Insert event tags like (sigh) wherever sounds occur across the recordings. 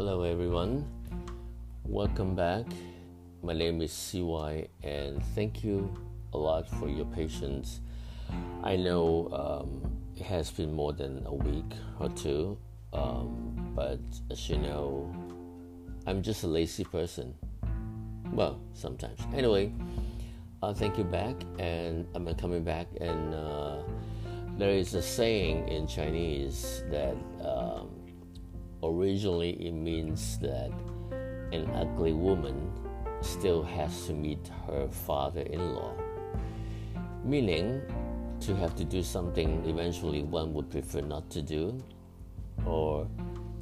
Hello, everyone. Welcome back. My name is CY, and thank you a lot for your patience. I know um, it has been more than a week or two, um, but as you know, I'm just a lazy person. Well, sometimes. Anyway, uh, thank you back, and I'm coming back. And uh, there is a saying in Chinese that originally it means that an ugly woman still has to meet her father in law, meaning to have to do something eventually one would prefer not to do, or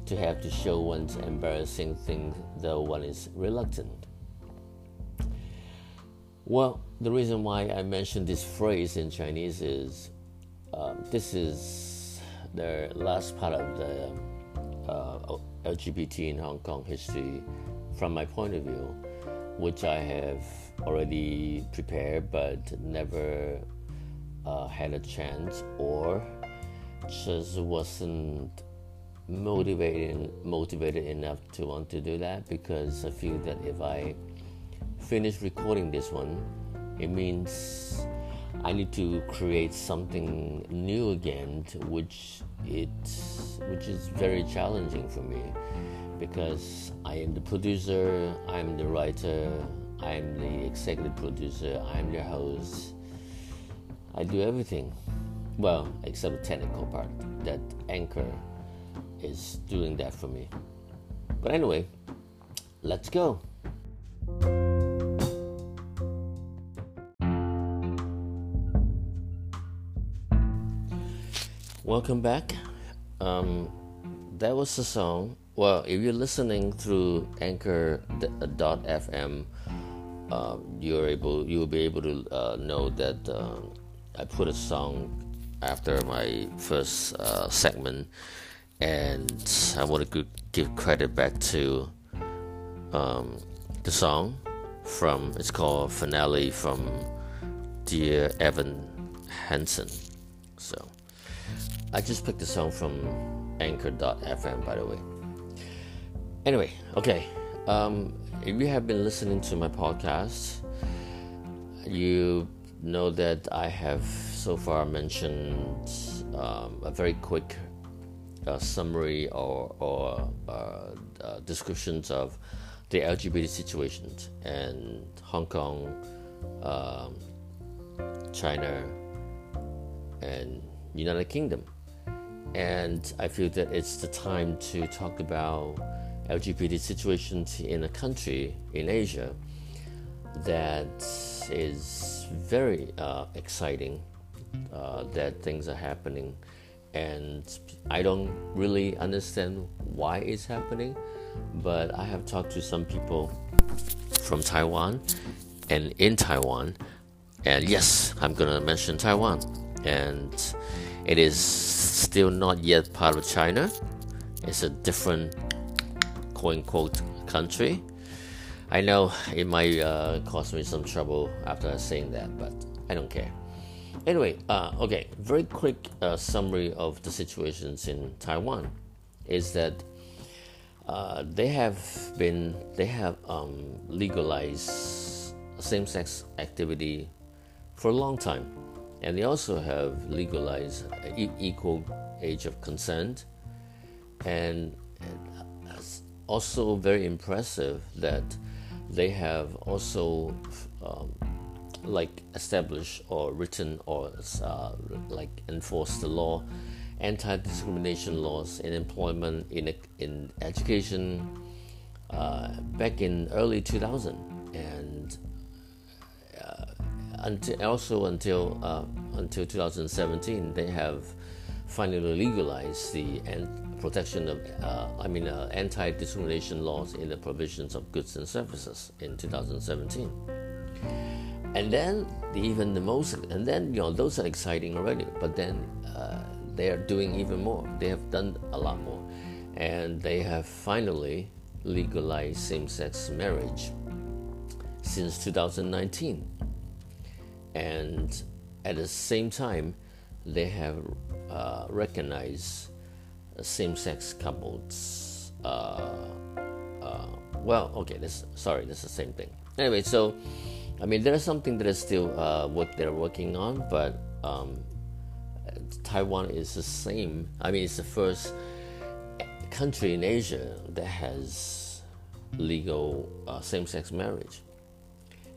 to have to show one's embarrassing thing though one is reluctant. Well, the reason why I mentioned this phrase in Chinese is uh, this is the last part of the uh, LGBT in Hong Kong history from my point of view, which I have already prepared but never uh, had a chance or just wasn't motivated motivated enough to want to do that because I feel that if I finish recording this one, it means I need to create something new again, which it which is very challenging for me because I am the producer, I'm the writer, I'm the executive producer, I'm the host. I do everything. Well, except the technical part. That anchor is doing that for me. But anyway, let's go. Welcome back. Um, that was the song. Well, if you're listening through Anchor.fm, uh, you're able you will be able to uh, know that uh, I put a song after my first uh, segment, and I want to give credit back to um, the song from it's called Finale from Dear Evan Hansen. So. I just picked a song from Anchor.fm, by the way. Anyway, okay. Um, if you have been listening to my podcast, you know that I have so far mentioned um, a very quick uh, summary or, or uh, uh, descriptions of the LGBT situations in Hong Kong, um, China, and United Kingdom and I feel that it's the time to talk about LGBT situations in a country in Asia that is very uh, exciting. Uh, that things are happening, and I don't really understand why it's happening, but I have talked to some people from Taiwan and in Taiwan, and yes, I'm gonna mention Taiwan, and it is still not yet part of China. It's a different quote unquote country. I know it might uh, cause me some trouble after saying that, but I don't care. Anyway, uh, okay, very quick uh, summary of the situations in Taiwan is that uh, they have been they have um, legalized same-sex activity for a long time and they also have legalized equal age of consent. And also very impressive that they have also um, like established or written or uh, like enforced the law anti-discrimination laws in employment in in education uh, back in early 2000 and until also until uh, until 2017, they have finally legalized the protection of uh, I mean uh, anti-discrimination laws in the provisions of goods and services in 2017. And then the, even the most and then you know those are exciting already, but then uh, they are doing even more. They have done a lot more, and they have finally legalized same-sex marriage since 2019 and at the same time, they have uh, recognized same-sex couples Uh, uh, well, okay, this sorry, this is the same thing. Anyway, so I mean, there's something that is still uh, what they're working on, but um, Taiwan is the same. I mean, it's the first country in Asia that has legal uh, same-sex marriage,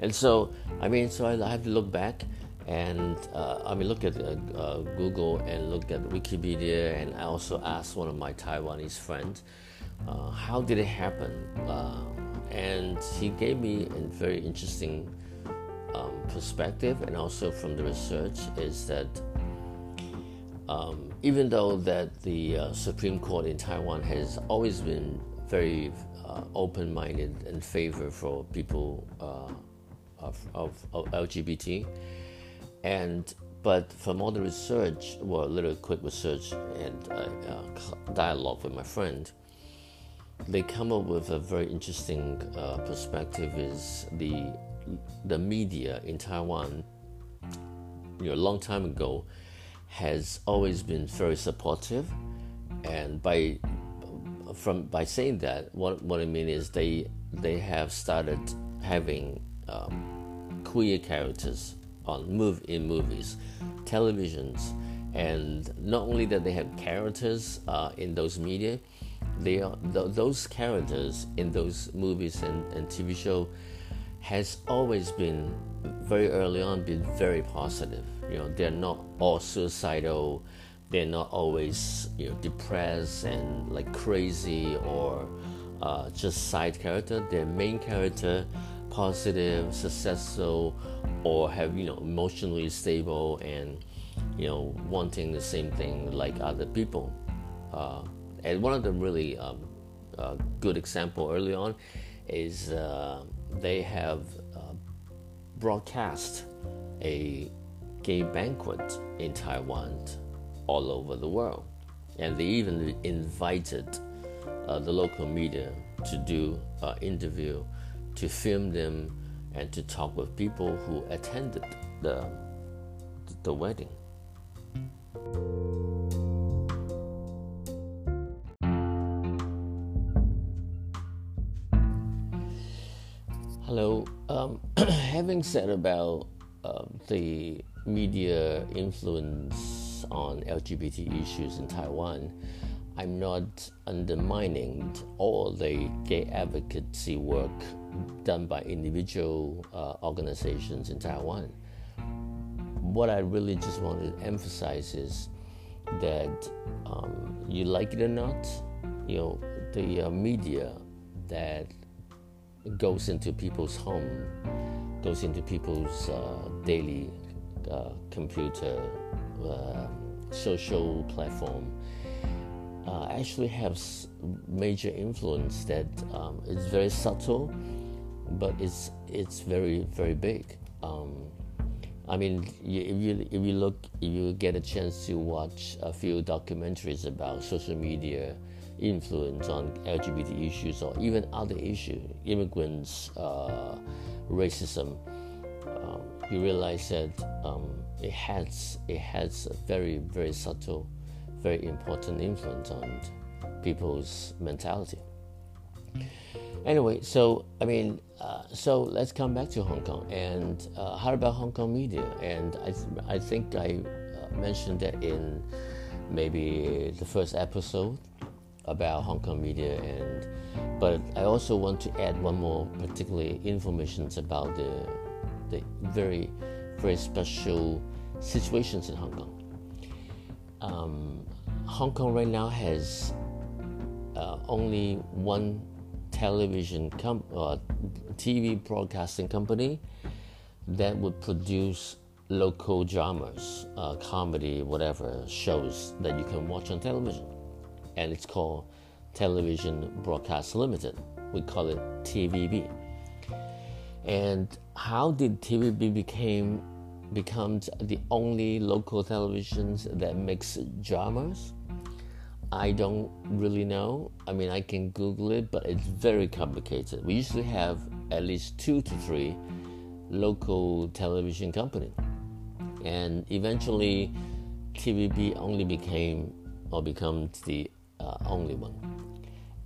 and so I mean, so I, have to look back and uh, I mean, look at uh, uh, Google and look at Wikipedia, and I also asked one of my Taiwanese friends, uh, how did it happen? Uh, and he gave me a very interesting um, perspective, and also from the research, is that um, even though that the uh, Supreme Court in Taiwan has always been very open-minded and favor for people of, of, of LGBT and but from all the research, well, a little quick research and uh, uh, dialogue with my friend, they come up with a very interesting uh, perspective. Is the the media in Taiwan, you know, a long time ago, has always been very supportive, and by from by saying that, what what I mean is they they have started having um, queer characters on move in movies, televisions, and not only that they have characters uh, in those media, they are th- those characters in those movies and, and TV show has always been very early on been very positive. You know, they're not all suicidal. They're not always you know depressed and like crazy or uh, just side character. Their main character positive, successful, or have you know emotionally stable and you know wanting the same thing like other people. Uh, and one of the really um, uh, good example early on is uh, they have uh, broadcast a gay banquet in Taiwan all over the world, and they even invited uh, the local media to do an interview to film them and to talk with people who attended the, the wedding. Hello. Um, (clears throat) having said about uh, the media influence on LGBT issues in Taiwan, I'm not undermining all the gay advocacy work done by individual uh, organizations in Taiwan. What I really just want to emphasize is that um, you like it or not, you know, the uh, media that goes into people's home, goes into people's uh, daily uh, computer, uh, social platform, uh, actually has major influence that um, is very subtle but it's it's very very big. Um, I mean, if you if you look, if you get a chance to watch a few documentaries about social media influence on LGBT issues or even other issues, immigrants, uh, racism, um, you realize that um, it has it has a very very subtle, very important influence on people's mentality. Anyway, so I mean, uh, so let's come back to Hong Kong and uh, how about Hong Kong media? And I, th- I think I uh, mentioned that in maybe the first episode about Hong Kong media, and but I also want to add one more particularly information about the the very very special situations in Hong Kong. Um, Hong Kong right now has uh, only one television com- uh, TV broadcasting company that would produce local dramas, uh, comedy, whatever shows that you can watch on television, and it's called Television Broadcast Limited. We call it TVB. And how did TVB became becomes the only local televisions that makes dramas? I don't really know. I mean, I can Google it, but it's very complicated. We usually have at least two to three local television company, and eventually, TVB only became or becomes the uh, only one.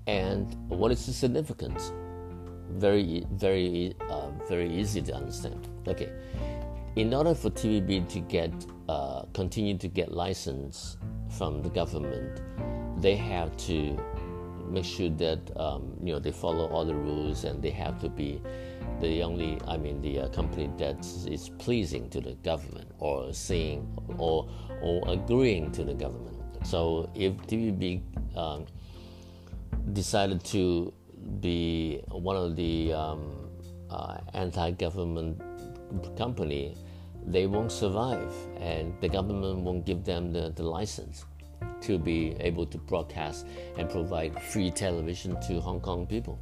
And what is the significance? Very, very, uh, very easy to understand. Okay, in order for TVB to get uh, continue to get license from the government, they have to make sure that um, you know they follow all the rules and they have to be the only I mean the uh, company that is pleasing to the government or seeing or or agreeing to the government. So if TVB um, decided to be one of the um, uh, anti-government company, they won't survive, and the government won't give them the, the license to be able to broadcast and provide free television to Hong Kong people.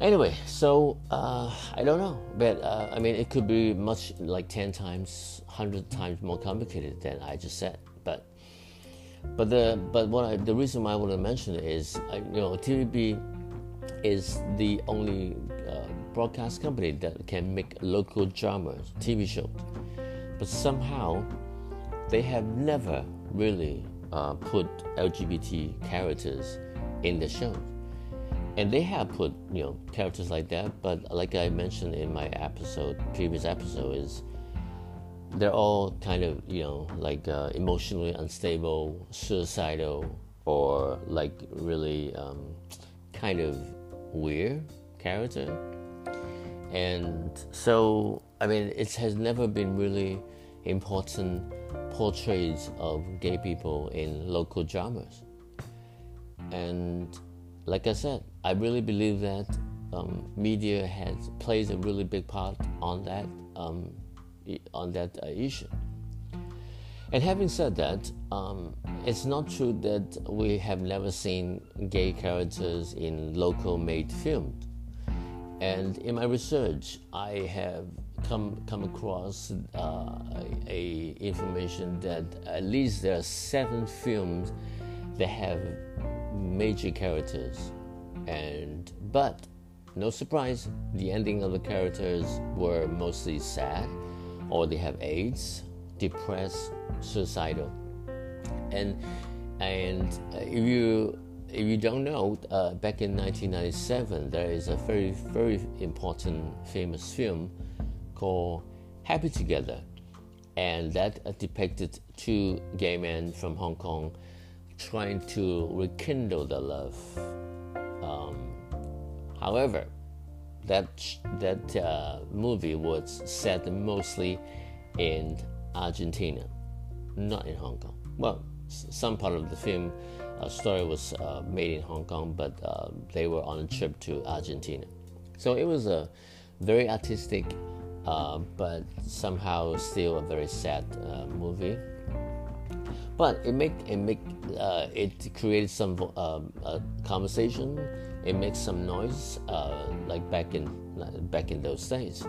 Anyway, so uh, I don't know, but uh, I mean, it could be much like 10 times, 100 times more complicated than I just said. But but the but what I, the reason why I want to mention is I, you know TVB is the only broadcast company that can make local dramas TV shows, but somehow they have never really uh, put LGBT characters in the show. And they have put, you know, characters like that, but like I mentioned in my episode, previous episode, is they're all kind of, you know, like uh, emotionally unstable, suicidal, or like really um, kind of weird character. And so, I mean, it has never been really important portraits of gay people in local dramas. And like I said, I really believe that um, media has plays a really big part on that um, on that uh, issue. And having said that, um, it's not true that we have never seen gay characters in local made films. And in my research, I have come come across uh, a, information that at least there are seven films that have major characters, and but no surprise, the ending of the characters were mostly sad, or they have AIDS, depressed, suicidal, and and if you if you don't know, uh, back in 1997, there is a very very important famous film called Happy Together, and that uh, depicted two gay men from Hong Kong trying to rekindle their love. Um, however, that that uh, movie was set mostly in Argentina, not in Hong Kong. Well, some part of the film uh, story was uh, made in Hong Kong, but uh, they were on a trip to Argentina. So it was a very artistic uh, but somehow still a very sad uh, movie. But it make it make uh, it created some um, conversation. It makes some noise, like back in back in those days.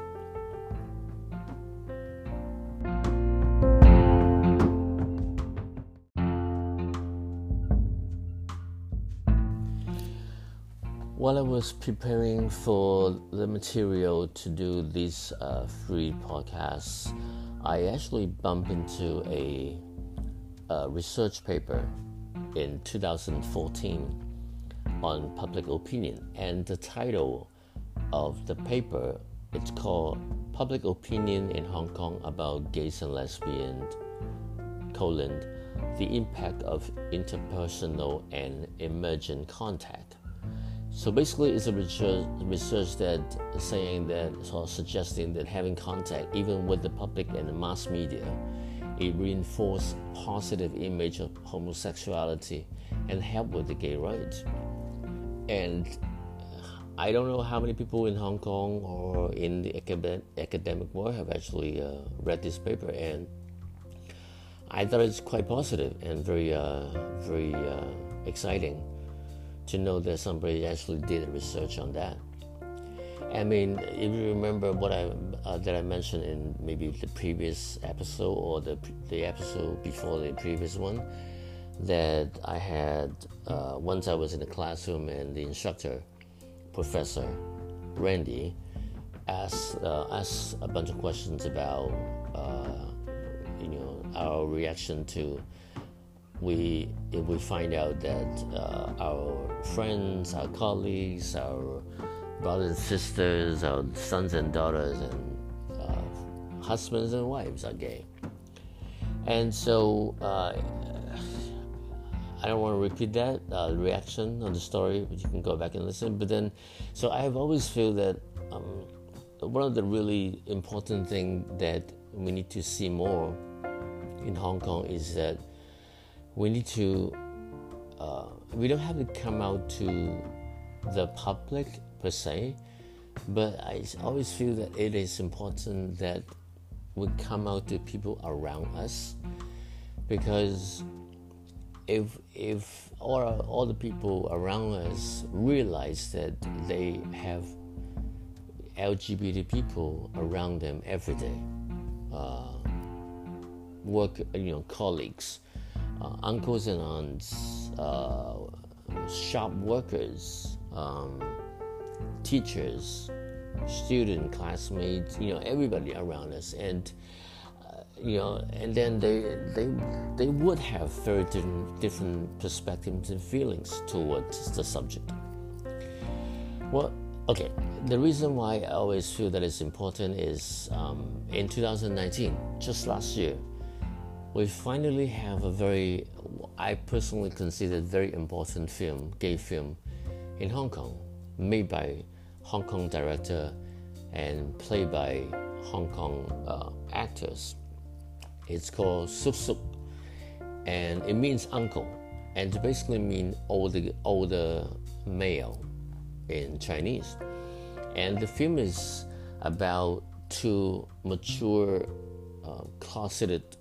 While I was preparing for the material to do these uh, free podcasts, I actually bumped into a, a research paper in 2014 on public opinion, and the title of the paper it's called "Public Opinion in Hong Kong About Gays and Lesbians: colon, the Impact of Interpersonal and Emergent Contact." So basically, it's a research, research that saying that or suggesting that having contact, even with the public and the mass media, it reinforces positive image of homosexuality and help with the gay rights. And I don't know how many people in Hong Kong or in the academic, academic world have actually uh, read this paper, and I thought it's quite positive and very, uh, very uh, exciting to know that somebody actually did research on that. I mean, if you remember what I uh, that I mentioned in maybe the previous episode or the the episode before the previous one, that I had uh, once I was in the classroom and the instructor, Professor Randy, asked uh, asked a bunch of questions about uh, you know our reaction to we if we find out that uh, our friends, our colleagues, our brothers and sisters, our sons and daughters, and uh, husbands and wives are gay. And so uh, I don't want to repeat that uh, reaction on the story, but you can go back and listen. But then, so I have always feel that um, one of the really important thing that we need to see more in Hong Kong is that we need to uh, we don't have to come out to the public per se, but I always feel that it is important that we come out to people around us because if if all, all the people around us realize that they have LGBT people around them every day, uh, work you know colleagues, uh, uncles and aunts, uh, shop workers, um, teachers, student, classmates, you know, everybody around us, and uh, you know, and then they they they would have very different, different perspectives and feelings towards the subject. Well, okay. The reason why I always feel that it's important is um, in 2019, just last year, we finally have a very, I personally consider very important film, gay film, in Hong Kong, made by Hong Kong director and played by Hong Kong uh, actors. It's called Suk Suk, and it means uncle, and it basically means older older male in Chinese. And the film is about two mature, uh, closeted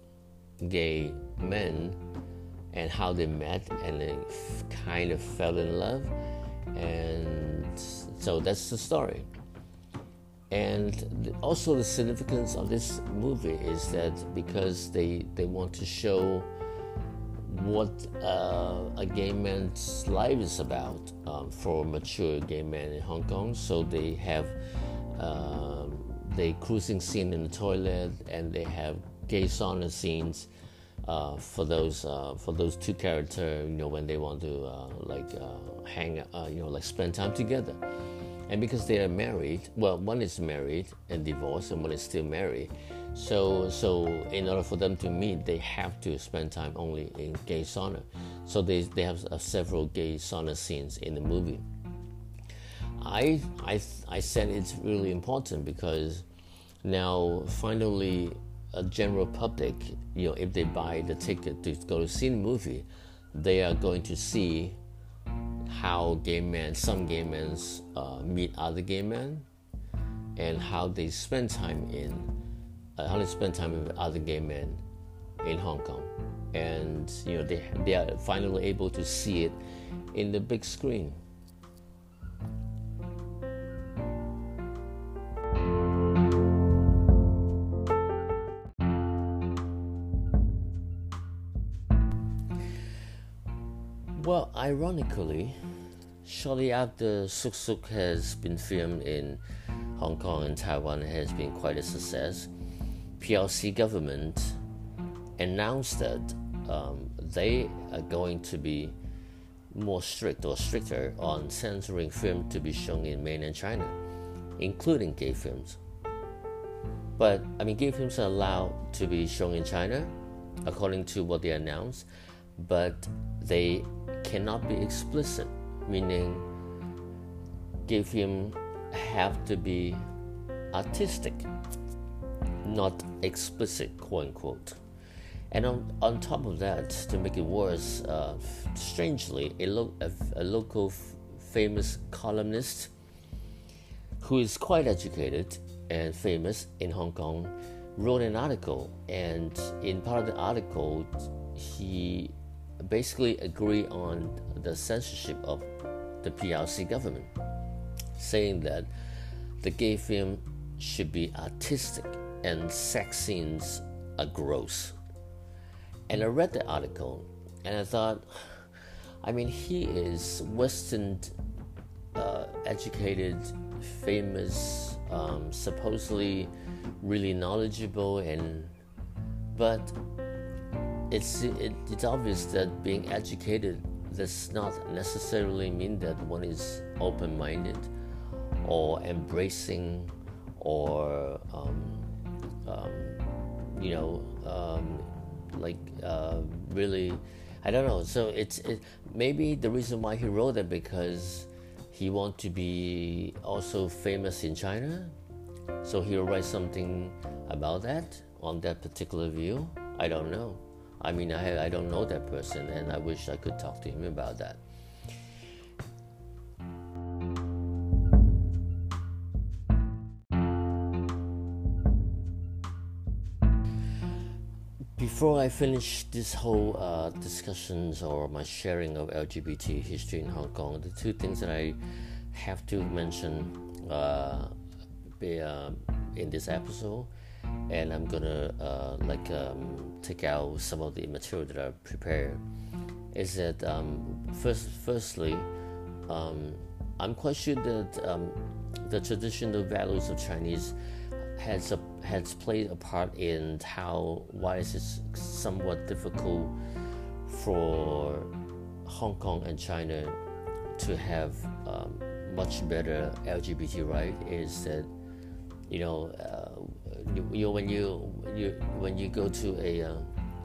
gay men and how they met and they kind of fell in love. And so that's the story. And also the significance of this movie is that because they they want to show what uh, a gay man's life is about um, for mature gay men in Hong Kong. So they have um, the cruising scene in the toilet and they have gay sauna scenes uh, for those uh, for those two characters, you know, when they want to uh, like uh, hang, uh, you know, like spend time together. And because they are married, well, one is married and divorced, and one is still married. So, so in order for them to meet, they have to spend time only in gay sauna. So they they have several gay sauna scenes in the movie. I I I said it's really important because now finally a general public, you know, if they buy the ticket to go to see the movie, they are going to see how gay men, some gay men, uh, meet other gay men, and how they spend time in, uh, how they spend time with other gay men in Hong Kong, and you know they they are finally able to see it in the big screen. Well, ironically, shortly after Suk Suk has been filmed in Hong Kong and Taiwan has been quite a success, PRC government announced that um, they are going to be more strict or stricter on censoring film to be shown in mainland China, including gay films. But I mean, gay films are allowed to be shown in China, according to what they announced, but they cannot be explicit, meaning give him have to be artistic, not explicit, quote unquote. And on, on top of that, to make it worse, uh, strangely, a, lo- a, a local f- famous columnist who is quite educated and famous in Hong Kong wrote an article, and in part of the article, he basically agree on the censorship of the PRC government, saying that the gay film should be artistic and sex scenes are gross. And I read the article and I thought, I mean, he is Western uh, educated, famous, um, supposedly really knowledgeable, and but it's it, it's obvious that being educated does not necessarily mean that one is open-minded or embracing or um, um, you know um, like uh, really I don't know. So it's it, maybe the reason why he wrote it because he want to be also famous in China. So he'll write something about that on that particular view. I don't know. I mean, I, I don't know that person, and I wish I could talk to him about that. Before I finish this whole uh, discussions or my sharing of LGBT history in Hong Kong, the two things that I have to mention uh, be, uh, in this episode, and I'm gonna uh, like um, take out some of the material that I prepared, is that um, first, firstly, um, I'm quite sure that um, the traditional values of Chinese has a, has played a part in how why is it somewhat difficult for Hong Kong and China to have um, much better LGBT right? Is that you know uh, you, you, when you, you when you go to a uh,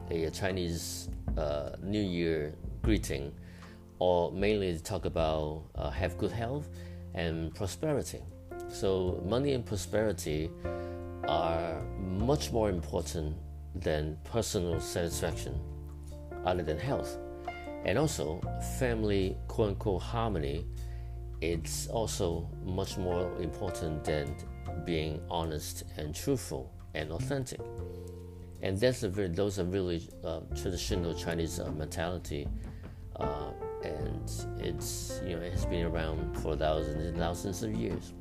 a Chinese uh, New Year greeting or mainly talk about uh, have good health and prosperity so money and prosperity are much more important than personal satisfaction, other than health. And also, family quote unquote harmony it's also much more important than being honest and truthful and authentic. And that's a very, those are really uh, traditional Chinese uh, mentality, uh, and it's you know it has been around for thousands and thousands of years.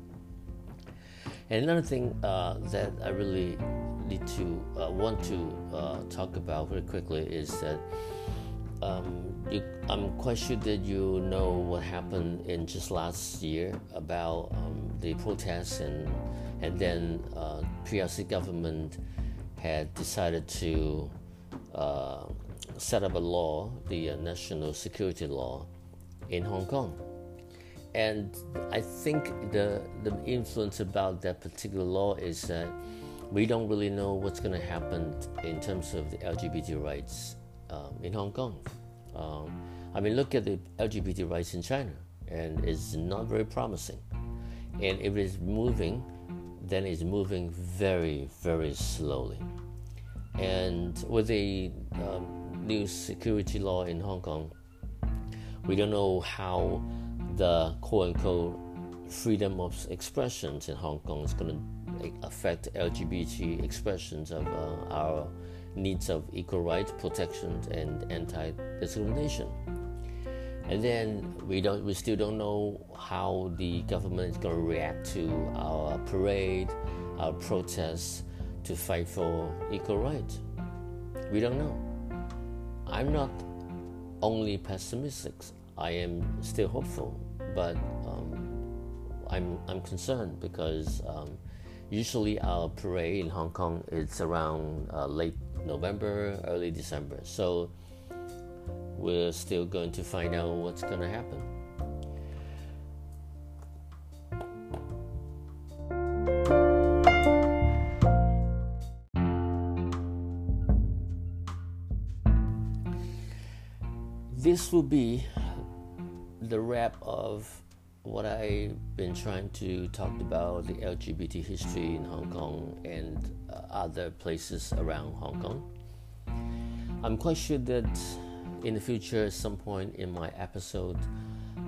And another thing uh, that I really need to uh, want to uh, talk about very quickly is that um, you, I'm quite sure that you know what happened in just last year about um, the protests and and then uh, PRC government had decided to uh, set up a law, the uh, national security law, in Hong Kong. And I think the the influence about that particular law is that we don't really know what's going to happen in terms of the LGBT rights um, in Hong Kong. Um, I mean, look at the LGBT rights in China, and it's not very promising. And if it's moving, then it's moving very, very slowly. And with the um, new security law in Hong Kong, we don't know how the quote unquote freedom of expressions in Hong Kong is going to affect LGBT expressions of uh, our needs of equal rights, protections, and anti-discrimination. And then we don't, we still don't know how the government is going to react to our parade, our protests to fight for equal rights. We don't know. I'm not only pessimistic. I am still hopeful, but um, I'm I'm concerned because um, usually our parade in Hong Kong is around uh, late November, early December. So we're still going to find out what's going to happen. This will be the wrap of what I've been trying to talk about the LGBT history in Hong Kong and uh, other places around Hong Kong. I'm quite sure that in the future, at some point in my episode,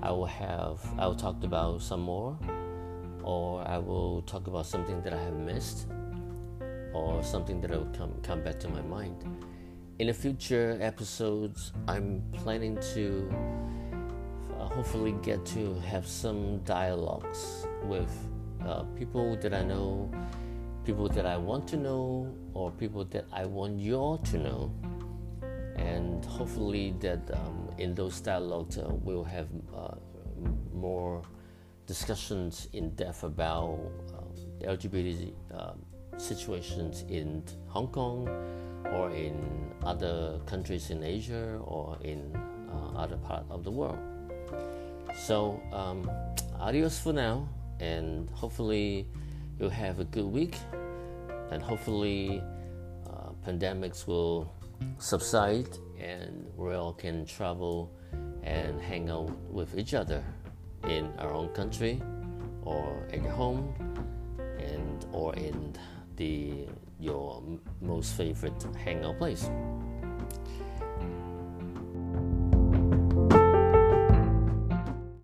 I will have I will talk about some more, or I will talk about something that I have missed, or something that will come come back to my mind. In the future episodes, I'm planning to hopefully get to have some dialogues with uh, people that I know, people that I want to know, or people that I want you all to know. And hopefully, that um, in those dialogues, uh, we'll have uh, more discussions in depth about um, LGBT um, situations in Hong Kong, or in other countries in Asia or in uh, other part of the world. So, um, adios for now, and hopefully you'll have a good week, and hopefully uh, pandemics will subside and we all can travel and hang out with each other in our own country or at home and or in the your most favorite hangout place.